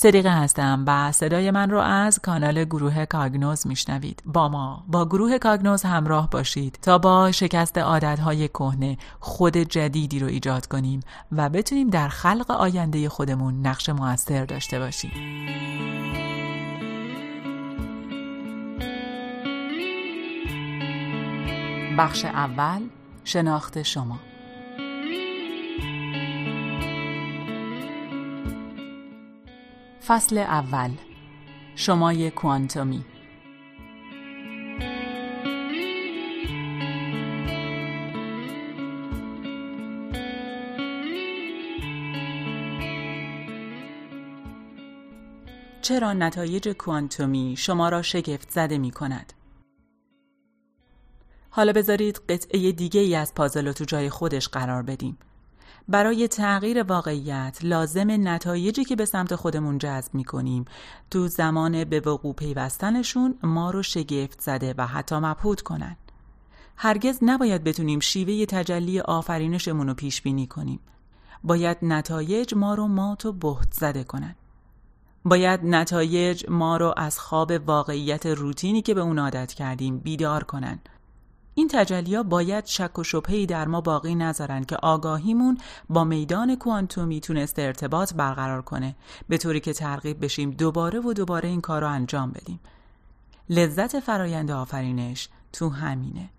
صدیقه هستم و صدای من رو از کانال گروه کاگنوز میشنوید. با ما با گروه کاگنوز همراه باشید تا با شکست عادتهای کهنه خود جدیدی رو ایجاد کنیم و بتونیم در خلق آینده خودمون نقش موثر داشته باشیم. بخش اول شناخت شما. فصل اول شمای کوانتومی چرا نتایج کوانتومی شما را شگفت زده می کند؟ حالا بذارید قطعه دیگه ای از پازل رو تو جای خودش قرار بدیم. برای تغییر واقعیت لازم نتایجی که به سمت خودمون جذب می‌کنیم تو زمان به وقوع پیوستنشون ما رو شگفت زده و حتی مبهوت کنن. هرگز نباید بتونیم شیوه تجلی آفرینشمون رو پیش بینی کنیم. باید نتایج ما رو مات و بهت زده کنن. باید نتایج ما رو از خواب واقعیت روتینی که به اون عادت کردیم بیدار کنن. این تجلیا باید شک و شبهی در ما باقی نذارن که آگاهیمون با میدان کوانتومی تونسته ارتباط برقرار کنه به طوری که ترغیب بشیم دوباره و دوباره این کار رو انجام بدیم. لذت فرایند آفرینش تو همینه.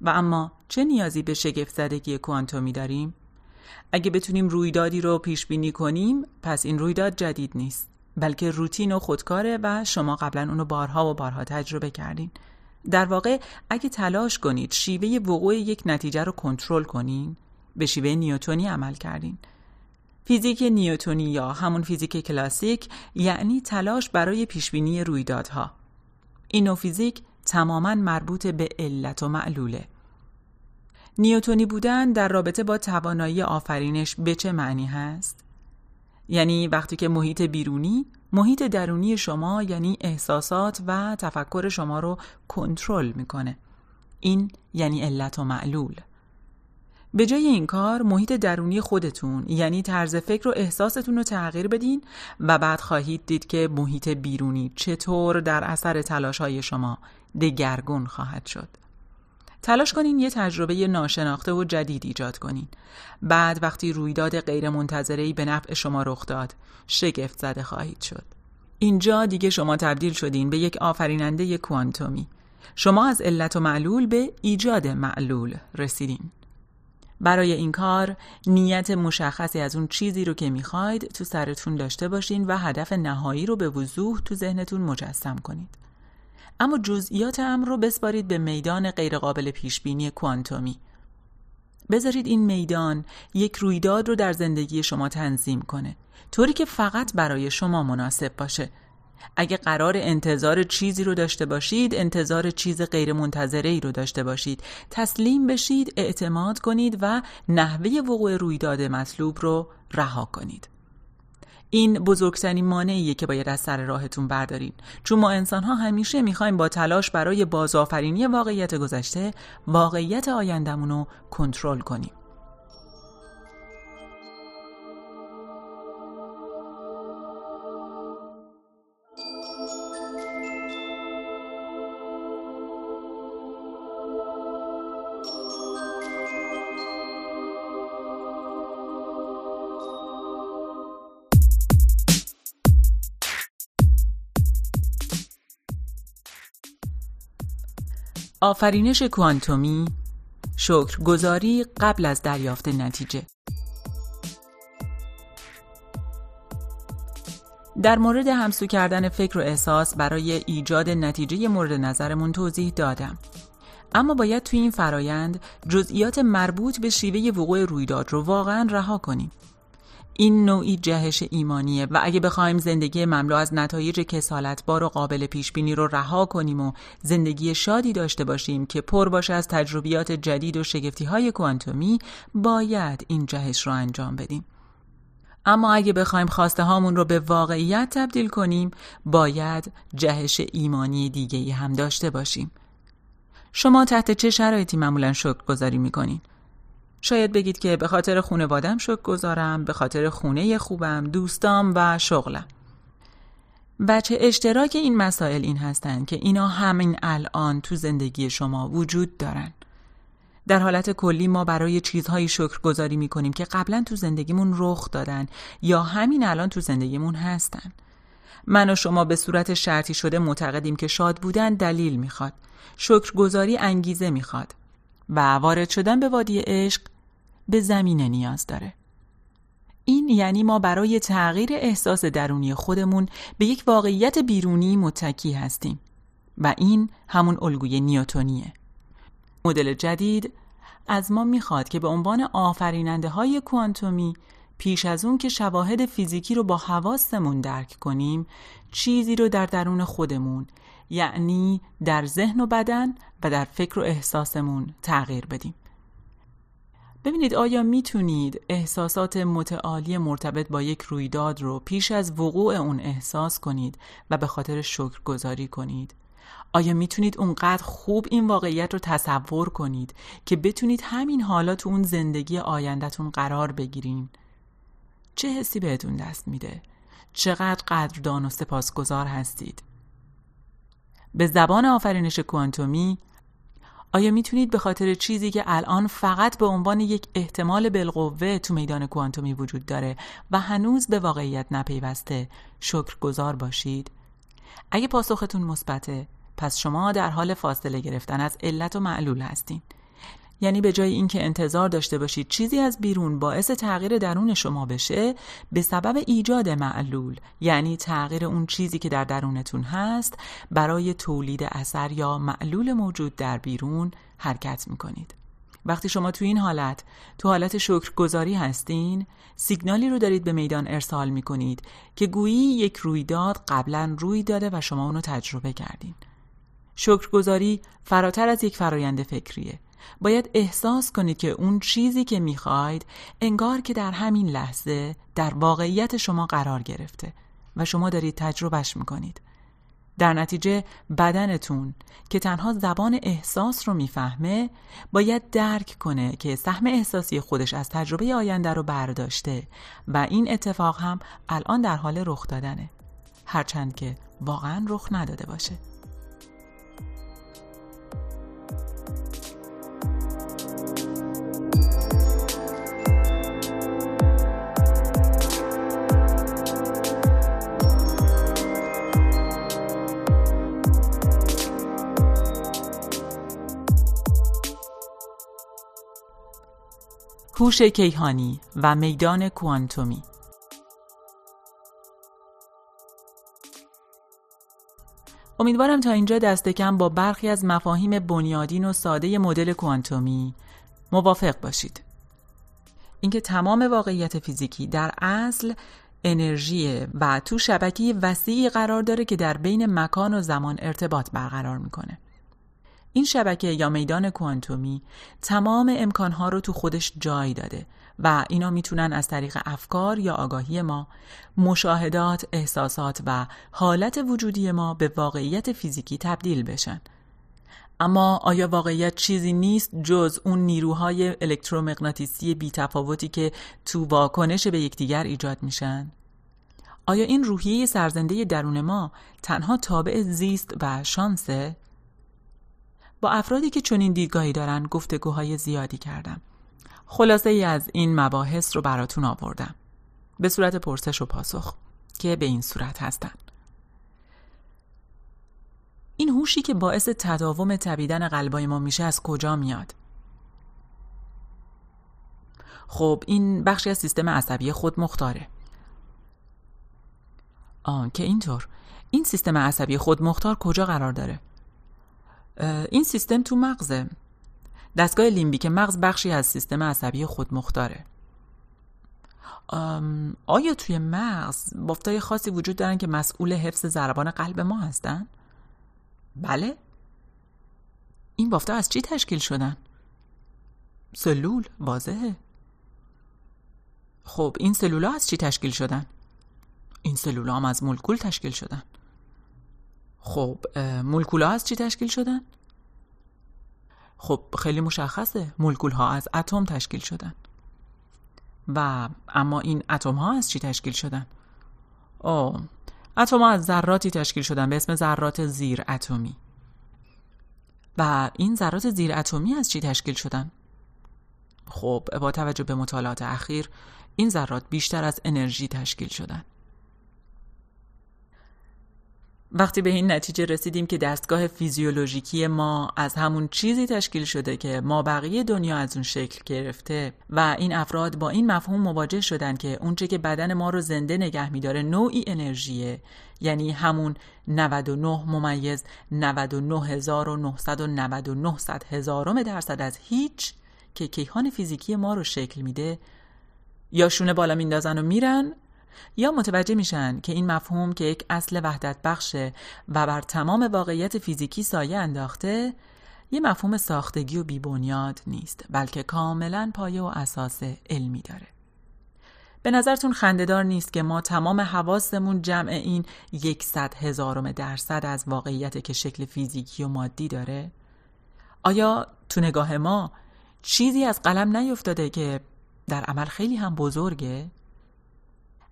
و اما چه نیازی به شگفت زدگی کوانتومی داریم؟ اگه بتونیم رویدادی رو پیش بینی کنیم پس این رویداد جدید نیست بلکه روتین و خودکاره و شما قبلا اونو بارها و بارها تجربه کردین. در واقع اگه تلاش کنید شیوه وقوع یک نتیجه رو کنترل کنین به شیوه نیوتونی عمل کردین. فیزیک نیوتونی یا همون فیزیک کلاسیک یعنی تلاش برای پیشبینی رویدادها. این نوع فیزیک تماما مربوط به علت و معلوله. نیوتونی بودن در رابطه با توانایی آفرینش به چه معنی هست؟ یعنی وقتی که محیط بیرونی محیط درونی شما یعنی احساسات و تفکر شما رو کنترل می‌کنه. این یعنی علت و معلول. به جای این کار محیط درونی خودتون یعنی طرز فکر و احساستون رو تغییر بدین و بعد خواهید دید که محیط بیرونی چطور در اثر تلاش های شما دگرگون خواهد شد. تلاش کنین یه تجربه ناشناخته و جدید ایجاد کنین. بعد وقتی رویداد غیرمنتظره‌ای به نفع شما رخ داد، شگفت زده خواهید شد. اینجا دیگه شما تبدیل شدین به یک آفریننده کوانتومی. شما از علت و معلول به ایجاد معلول رسیدین. برای این کار نیت مشخصی از اون چیزی رو که می‌خواید تو سرتون داشته باشین و هدف نهایی رو به وضوح تو ذهنتون مجسم کنید. اما جزئیات امر رو بسپارید به میدان غیرقابل پیشبینی کوانتومی. بذارید این میدان یک رویداد رو در زندگی شما تنظیم کنه طوری که فقط برای شما مناسب باشه. اگه قرار انتظار چیزی رو داشته باشید انتظار چیز غیر منتظره ای رو داشته باشید. تسلیم بشید اعتماد کنید و نحوه وقوع رویداد مطلوب رو رها کنید. این بزرگترین مانعیه که باید از سر راهتون بردارین. چون ما انسان ها همیشه می‌خوایم با تلاش برای بازآفرینی واقعیت گذشته واقعیت آیندهمون رو کنترل کنیم. آفرینش کوانتومی شکرگزاری قبل از دریافت نتیجه. در مورد همسو کردن فکر و احساس برای ایجاد نتیجه مورد نظرمون توضیح دادم. اما باید توی این فرایند جزئیات مربوط به شیوه وقوع رویداد رو واقعا رها کنیم. این نوعی جهش ایمانیه و اگه بخوایم زندگی مملو از نتایج کسالتبار و قابل پیش بینی رو رها کنیم و زندگی شادی داشته باشیم که پر باشه از تجربیات جدید و شگفتی های کوانتومی باید این جهش رو انجام بدیم اما اگه بخوایم خواسته هامون رو به واقعیت تبدیل کنیم باید جهش ایمانی دیگه هم داشته باشیم شما تحت چه شرایطی معمولا شکر گذاری می‌کنین؟ شاید بگید که به خاطر خانوادم شکر گذارم به خاطر خونه خوبم دوستام و شغلم. بچه اشتراک این مسائل این هستند که اینا همین الان تو زندگی شما وجود دارن. در حالت کلی ما برای چیزهایی شکرگزاری می‌کنیم که قبلا تو زندگیمون رخ دادن یا همین الان تو زندگیمون هستن. من و شما به صورت شرطی شده معتقدیم که شاد بودن دلیل می‌خواد. شکرگزاری انگیزه می‌خواد. و وارد شدن به وادی عشق به زمینه نیاز داره. این یعنی ما برای تغییر احساس درونی خودمون به یک واقعیت بیرونی متکی هستیم و این همون الگوی نیوتونیه. مدل جدید از ما می‌خواد که به عنوان آفریننده های کوانتومی پیش از اون که شواهد فیزیکی رو با حواسمون درک کنیم چیزی رو در درون خودمون یعنی در ذهن و بدن و در فکر و احساسمون تغییر بدیم. ببینید آیا می‌تونید احساسات متعالی مرتبط با یک رویداد رو پیش از وقوع اون احساس کنید و به خاطر شکر گذاری کنید؟ آیا می‌تونید اونقدر خوب این واقعیت رو تصور کنید که بتونید همین حالا تو اون زندگی آیندهتون قرار بگیرین؟ چه حسی بهتون دست میده؟ چقدر قدردان و سپاسگزار هستید؟ به زبان آفرینش کوانتومی آیا می‌تونید به خاطر چیزی که الان فقط به عنوان یک احتمال بالقوه تو میدان کوانتومی وجود داره و هنوز به واقعیت نپیوسته شکرگزار باشید؟ اگه پاسختون مثبته پس شما در حال فاصله گرفتن از علت و معلول هستین یعنی به جای اینکه انتظار داشته باشید چیزی از بیرون باعث تغییر درون شما بشه به سبب ایجاد معلول یعنی تغییر اون چیزی که در درونتون هست برای تولید اثر یا معلول موجود در بیرون حرکت می‌کنید. وقتی شما تو این حالت تو حالت شکرگزاری هستین سیگنالی رو دارید به میدان ارسال می‌کنید که گویی یک رویداد قبلا روی داده و شما اونو تجربه کردین. شکرگزاری فراتر از یک فرایند فکریه. باید احساس کنید که اون چیزی که می‌خواید انگار که در همین لحظه در واقعیت شما قرار گرفته و شما دارید تجربهش می‌کنید. در نتیجه بدنتون که تنها زبان احساس رو می‌فهمه باید درک کنه که سهم احساسی خودش از تجربه آینده رو برداشته و این اتفاق هم الان در حال رخ دادنه. هرچند که واقعا رخ نداده باشه. هوش کیهانی و میدان کوانتومی امیدوارم تا اینجا دست کم با برخی از مفاهیم بنیادین و ساده مدل کوانتومی موافق باشید. اینکه تمام واقعیت فیزیکی در اصل انرژی و تو شبکه وسیعی قرار داره که در بین مکان و زمان ارتباط برقرار می‌کنه. این شبکه یا میدان کوانتومی تمام امکانها رو تو خودش جای داده و اینا می‌تونن از طریق افکار یا آگاهی ما مشاهدات، احساسات و حالت وجودی ما به واقعیت فیزیکی تبدیل بشن. اما آیا واقعیت چیزی نیست جز اون نیروهای الکترومغناطیسی بیتفاوتی که تو واکنش به یکدیگر ایجاد میشن؟ آیا این روحیه سرزنده درون ما تنها تابع زیست و شانسه؟ با افرادی که چنین دیدگاهی دارن گفتگوهای زیادی کردم. خلاصه ای از این مباحث رو براتون آوردم. به صورت پرسش و پاسخ که به این صورت هستن. این هوشی که باعث تداوم تبیدن قلبای ما میشه از کجا میاد؟ خب این بخشی از سیستم عصبی خود مختاره. آن که اینطور این سیستم عصبی خود مختار کجا قرار داره؟ این سیستم تو مغزه دستگاه لیمبیک مغز بخشی از سیستم عصبی خود مختاره آیا توی مغز بافتای خاصی وجود دارن که مسئول حفظ ضربان قلب ما هستن؟ بله این بافتا از چی تشکیل شدن؟ سلول واضحه خب این سلولا از چی تشکیل شدن؟ این سلولا هم از مولکول تشکیل شدن خب مولکول ها از چی تشکیل شدن؟ خب خیلی مشخصه مولکول ها از اتم تشکیل شدن و اما این اتم ها از چی تشکیل شدن؟ آه اتم از ذراتی تشکیل شدن به اسم ذرات زیر اتمی و این ذرات زیر اتمی از چی تشکیل شدن؟ خب با توجه به مطالعات اخیر این ذرات بیشتر از انرژی تشکیل شدن وقتی به این نتیجه رسیدیم که دستگاه فیزیولوژیکی ما از همون چیزی تشکیل شده که ما بقیه دنیا از اون شکل گرفته و این افراد با این مفهوم مواجه شدن که اونچه که بدن ما رو زنده نگه میداره نوعی انرژیه. یعنی همون 99 ممیز 99999 هزارم درصد از هیچ که کیهان فیزیکی ما رو شکل میده. یا شونه بالا میندازن و میرن یا متوجه میشن که این مفهوم که یک اصل وحدت بخشه و بر تمام واقعیت فیزیکی سایه انداخته یه مفهوم ساختگی و بیبنیاد نیست بلکه کاملا پایه و اساس علمی داره به نظرتون خندهدار نیست که ما تمام حواسمون جمع این یکصد هزارم درصد از واقعیت که شکل فیزیکی و مادی داره؟ آیا تو نگاه ما چیزی از قلم نیفتاده که در عمل خیلی هم بزرگه؟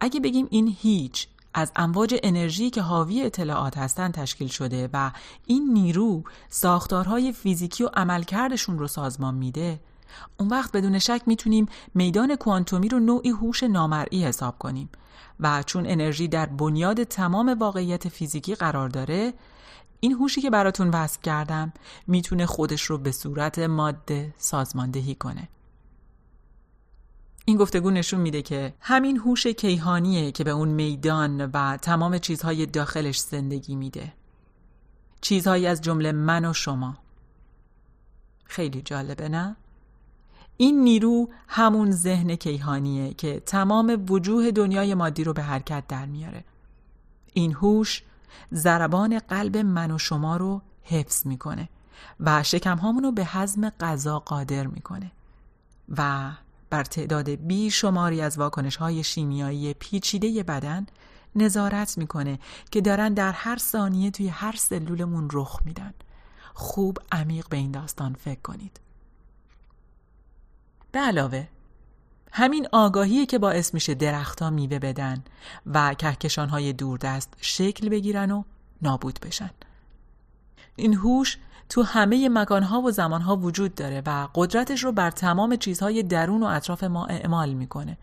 اگه بگیم این هیچ از امواج انرژی که حاوی اطلاعات هستند تشکیل شده و این نیرو ساختارهای فیزیکی و عملکردشون رو سازمان میده اون وقت بدون شک می‌تونیم میدان کوانتومی رو نوعی هوش نامرئی حساب کنیم و چون انرژی در بنیاد تمام واقعیت فیزیکی قرار داره این هوشی که براتون وصف کردم می‌تونه خودش رو به صورت ماده سازماندهی کنه. این گفتگو نشون میده که همین هوش کیهانیه که به اون میدان و تمام چیزهای داخلش زندگی میده. چیزهایی از جمله من و شما. خیلی جالبه نه؟ این نیرو همون ذهن کیهانیه که تمام وجوه دنیای مادی رو به حرکت در میاره. این هوش ضربان قلب من و شما رو حفظ می‌کنه و شکم رو به حزم غذا قادر می‌کنه و بر تعداد بی شماری از واکنش های شیمیایی پیچیده بدن نظارت می‌کنه که دارن در هر ثانیه توی هر سلولمون رخ میدن. خوب عمیق به این داستان فکر کنید. به علاوه همین آگاهی که باعث میشه درختها میوه بدن و کهکشانهای دوردست شکل بگیرن و نابود بشن. این هوش تو همه مکانها و زمانها وجود داره و قدرتش رو بر تمام چیزهای درون و اطراف ما اعمال می‌کنه.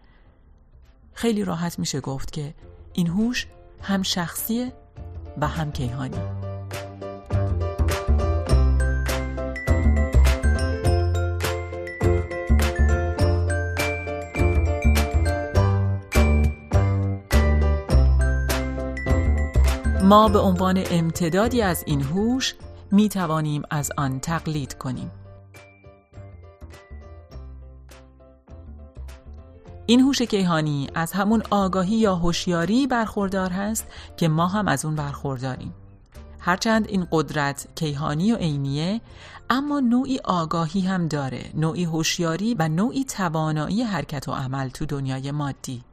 خیلی راحت میشه گفت که این هوش هم شخصیه و هم کیهانی ما به عنوان امتدادی از این هوش می توانیم از آن تقلید کنیم. این هوش کیهانی از همون آگاهی یا هوشیاری برخوردار هست که ما هم از اون برخورداریم. هرچند این قدرت کیهانی و عینیه اما نوعی آگاهی هم داره نوعی هوشیاری و نوعی توانایی حرکت و عمل تو دنیای مادی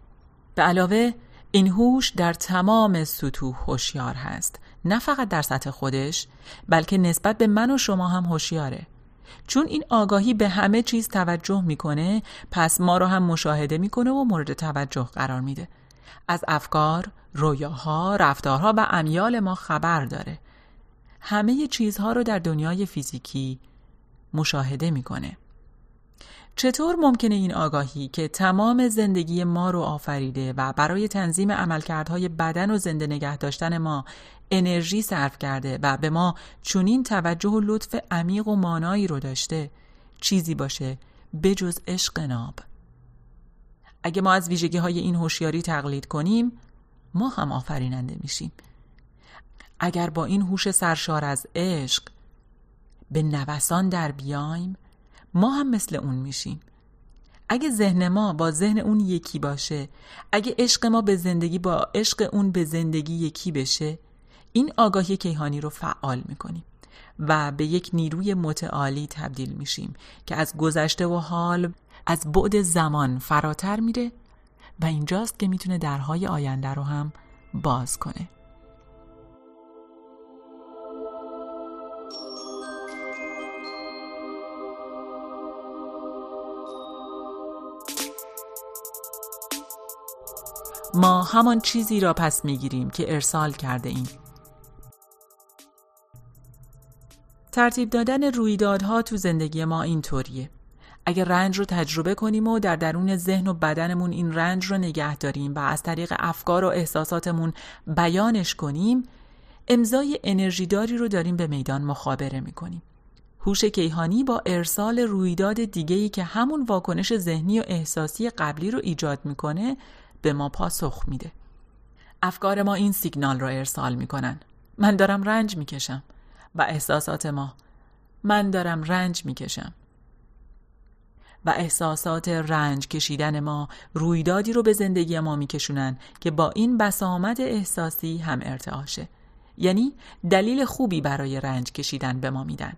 به علاوه این هوش در تمام سطوح هوشیار هست نه فقط در سطح خودش بلکه نسبت به من و شما هم هوشیاره. چون این آگاهی به همه چیز توجه می‌کنه پس ما رو هم مشاهده می‌کنه و مورد توجه قرار میده. از افکار، رویاها، رفتارها و امیال ما خبر داره. همه چیزها رو در دنیای فیزیکی مشاهده می‌کنه. چطور ممکنه این آگاهی که تمام زندگی ما رو آفریده و برای تنظیم عملکردهای بدن و زنده نگه داشتن ما انرژی صرف کرده و به ما چونین توجه و لطف عمیق و مانایی رو داشته چیزی باشه بجز عشق ناب. اگه ما از ویژگی های این هوشیاری تقلید کنیم ما هم آفریننده میشیم. اگر با این هوش سرشار از عشق به نوسان در بیایم ما هم مثل اون میشیم. اگه ذهن ما با ذهن اون یکی باشه اگه عشق ما به زندگی با عشق اون به زندگی یکی بشه این آگاهی کیهانی رو فعال می‌کنیم و به یک نیروی متعالی تبدیل میشیم که از گذشته و حال از بعد زمان فراتر میره و اینجاست که می‌تونه درهای آینده رو هم باز کنه. ما همان چیزی را پس می‌گیریم که ارسال کرده ایم. ترتیب دادن رویدادها تو زندگی ما اینطوریه. اگر رنج رو تجربه کنیم و در درون ذهن و بدنمون این رنج رو نگه داریم و از طریق افکار و احساساتمون بیانش کنیم امضای انرژیداری رو داریم به میدان مخابره می‌کنیم. هوش کیهانی با ارسال رویداد دیگهی که همون واکنش ذهنی و احساسی قبلی رو ایجاد می‌کنه به ما پاسخ میده. افکار ما این سیگنال رو ارسال می‌کنن. من دارم رنج می‌کشم و احساسات ما. من دارم رنج می‌کشم. و احساسات رنج کشیدن ما رویدادی رو به زندگی ما میکشونن که با این بسامد احساسی هم ارتعاشه. یعنی دلیل خوبی برای رنج کشیدن به ما میدن.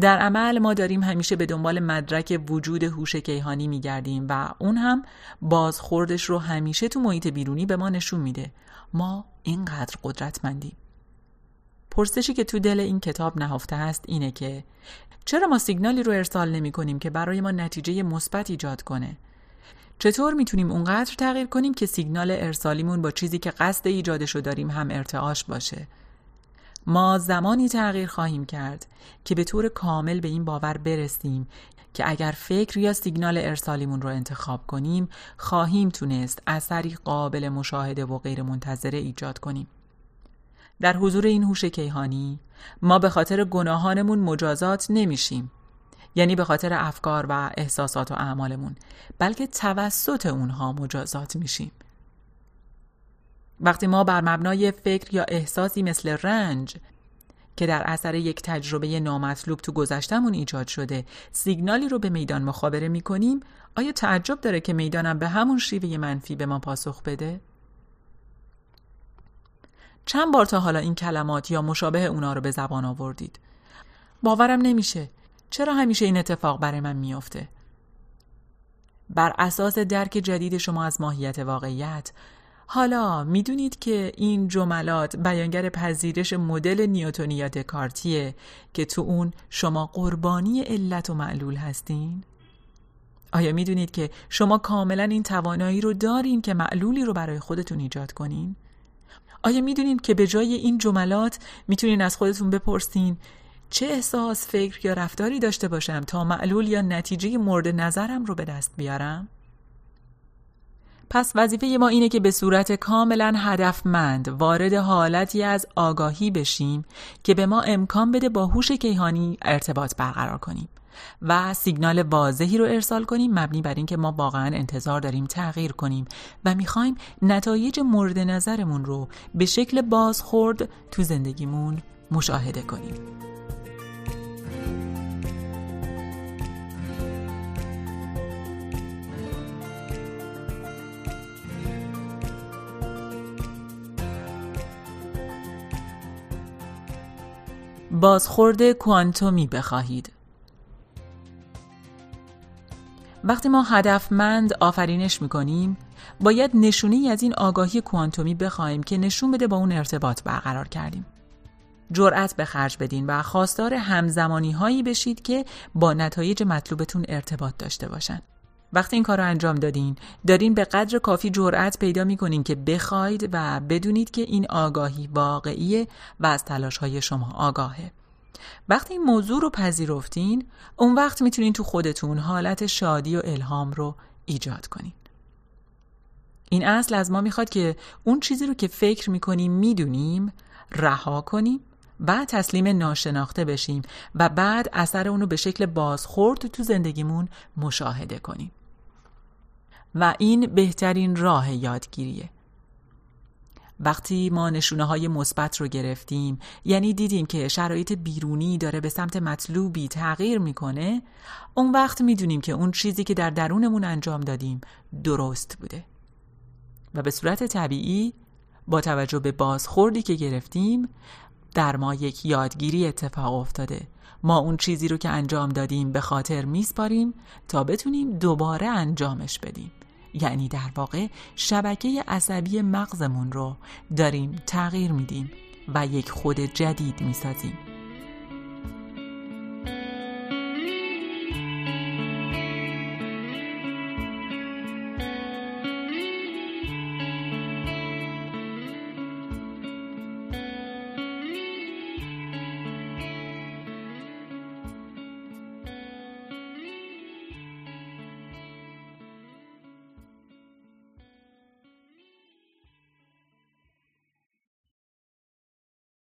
در عمل ما داریم همیشه به دنبال مدرک وجود هوش کیهانی میگردیم و اون هم بازخوردش رو همیشه تو محیط بیرونی به ما نشون میده. ما اینقدر قدرتمندیم. پرسشی که تو دل این کتاب نهفته هست اینه که چرا ما سیگنالی رو ارسال نمی کنیم که برای ما نتیجه مثبت ایجاد کنه؟ چطور می‌تونیم اونقدر تغییر کنیم که سیگنال ارسالیمون با چیزی که قصد ایجادش رو داریم هم ارتعاش باشه؟ ما زمانی تغییر خواهیم کرد که به طور کامل به این باور برسیم که اگر فکر یا سیگنال ارسالیمون رو انتخاب کنیم خواهیم تونست اثری قابل مشاهده و غیر منتظره ایجاد کنیم. در حضور این هوش کیهانی ما به خاطر گناهانمون مجازات نمیشیم. یعنی به خاطر افکار و احساسات و اعمالمون بلکه توسط اونها مجازات میشیم. وقتی ما بر مبنای فکر یا احساسی مثل رنج که در اثر یک تجربه نامطلوب تو گذشتمون ایجاد شده سیگنالی رو به میدان مخابره می‌کنیم آیا تعجب داره که می‌دانم به همون شیوه منفی به ما پاسخ بده؟ چند بار تا حالا این کلمات یا مشابه اونا رو به زبان آوردید. باورم نمیشه. چرا همیشه این اتفاق برای من میافته؟ بر اساس درک جدید شما از ماهیت واقعیت حالا می‌دونید که این جملات بیانگر پذیرش مدل نیوتونی یا دکارتیه که تو اون شما قربانی علت و معلول هستین؟ آیا می‌دونید که شما کاملا این توانایی رو دارین که معلولی رو برای خودتون ایجاد کنین؟ آیا می‌دونین که به جای این جملات می‌تونین از خودتون بپرسین چه احساس، فکر یا رفتاری داشته باشم تا معلول یا نتیجه مورد نظرم رو به دست بیارم؟ پس وظیفه ما اینه که به صورت کاملا هدفمند وارد حالتی از آگاهی بشیم که به ما امکان بده با هوش کیهانی ارتباط برقرار کنیم و سیگنال واضحی رو ارسال کنیم مبنی بر اینکه ما واقعا انتظار داریم تغییر کنیم و می‌خوایم نتایج مورد نظرمون رو به شکل بازخورد تو زندگیمون مشاهده کنیم. بازخورد کوانتومی بخواهید. وقتی ما هدفمند آفرینش می‌کنیم باید نشونی از این آگاهی کوانتومی بخواهیم که نشون بده با اون ارتباط برقرار کردیم. جرأت به خرج بدین و خواستار همزمانی هایی بشید که با نتایج مطلوبتون ارتباط داشته باشن. وقتی این کار رو انجام دادین دارین به قدر کافی جرأت پیدا می‌کنین که بخواید و بدونید که این آگاهی واقعیه و از تلاش های شما آگاهه. وقتی این موضوع رو پذیرفتین اون وقت می‌تونین تو خودتون حالت شادی و الهام رو ایجاد کنین. این اصل از ما می‌خواد که اون چیزی رو که فکر می‌کنیم می‌دونیم رها کنیم و تسلیم ناشناخته بشیم و بعد اثر اونو به شکل بازخورد تو زندگیمون مشاهده کنیم. و این بهترین راه یادگیریه. وقتی ما نشونه های مثبت رو گرفتیم یعنی دیدیم که شرایط بیرونی داره به سمت مطلوبی تغییر می‌کنه اون وقت می‌دونیم که اون چیزی که در درونمون انجام دادیم درست بوده. و به صورت طبیعی با توجه به بازخوردی که گرفتیم در ما یک یادگیری اتفاق افتاده ما اون چیزی رو که انجام دادیم به خاطر میسپاریم تا بتونیم دوباره انجامش بدیم. یعنی در واقع شبکه عصبی مغزمون رو داریم تغییر میدیم و یک خود جدید می‌سازیم.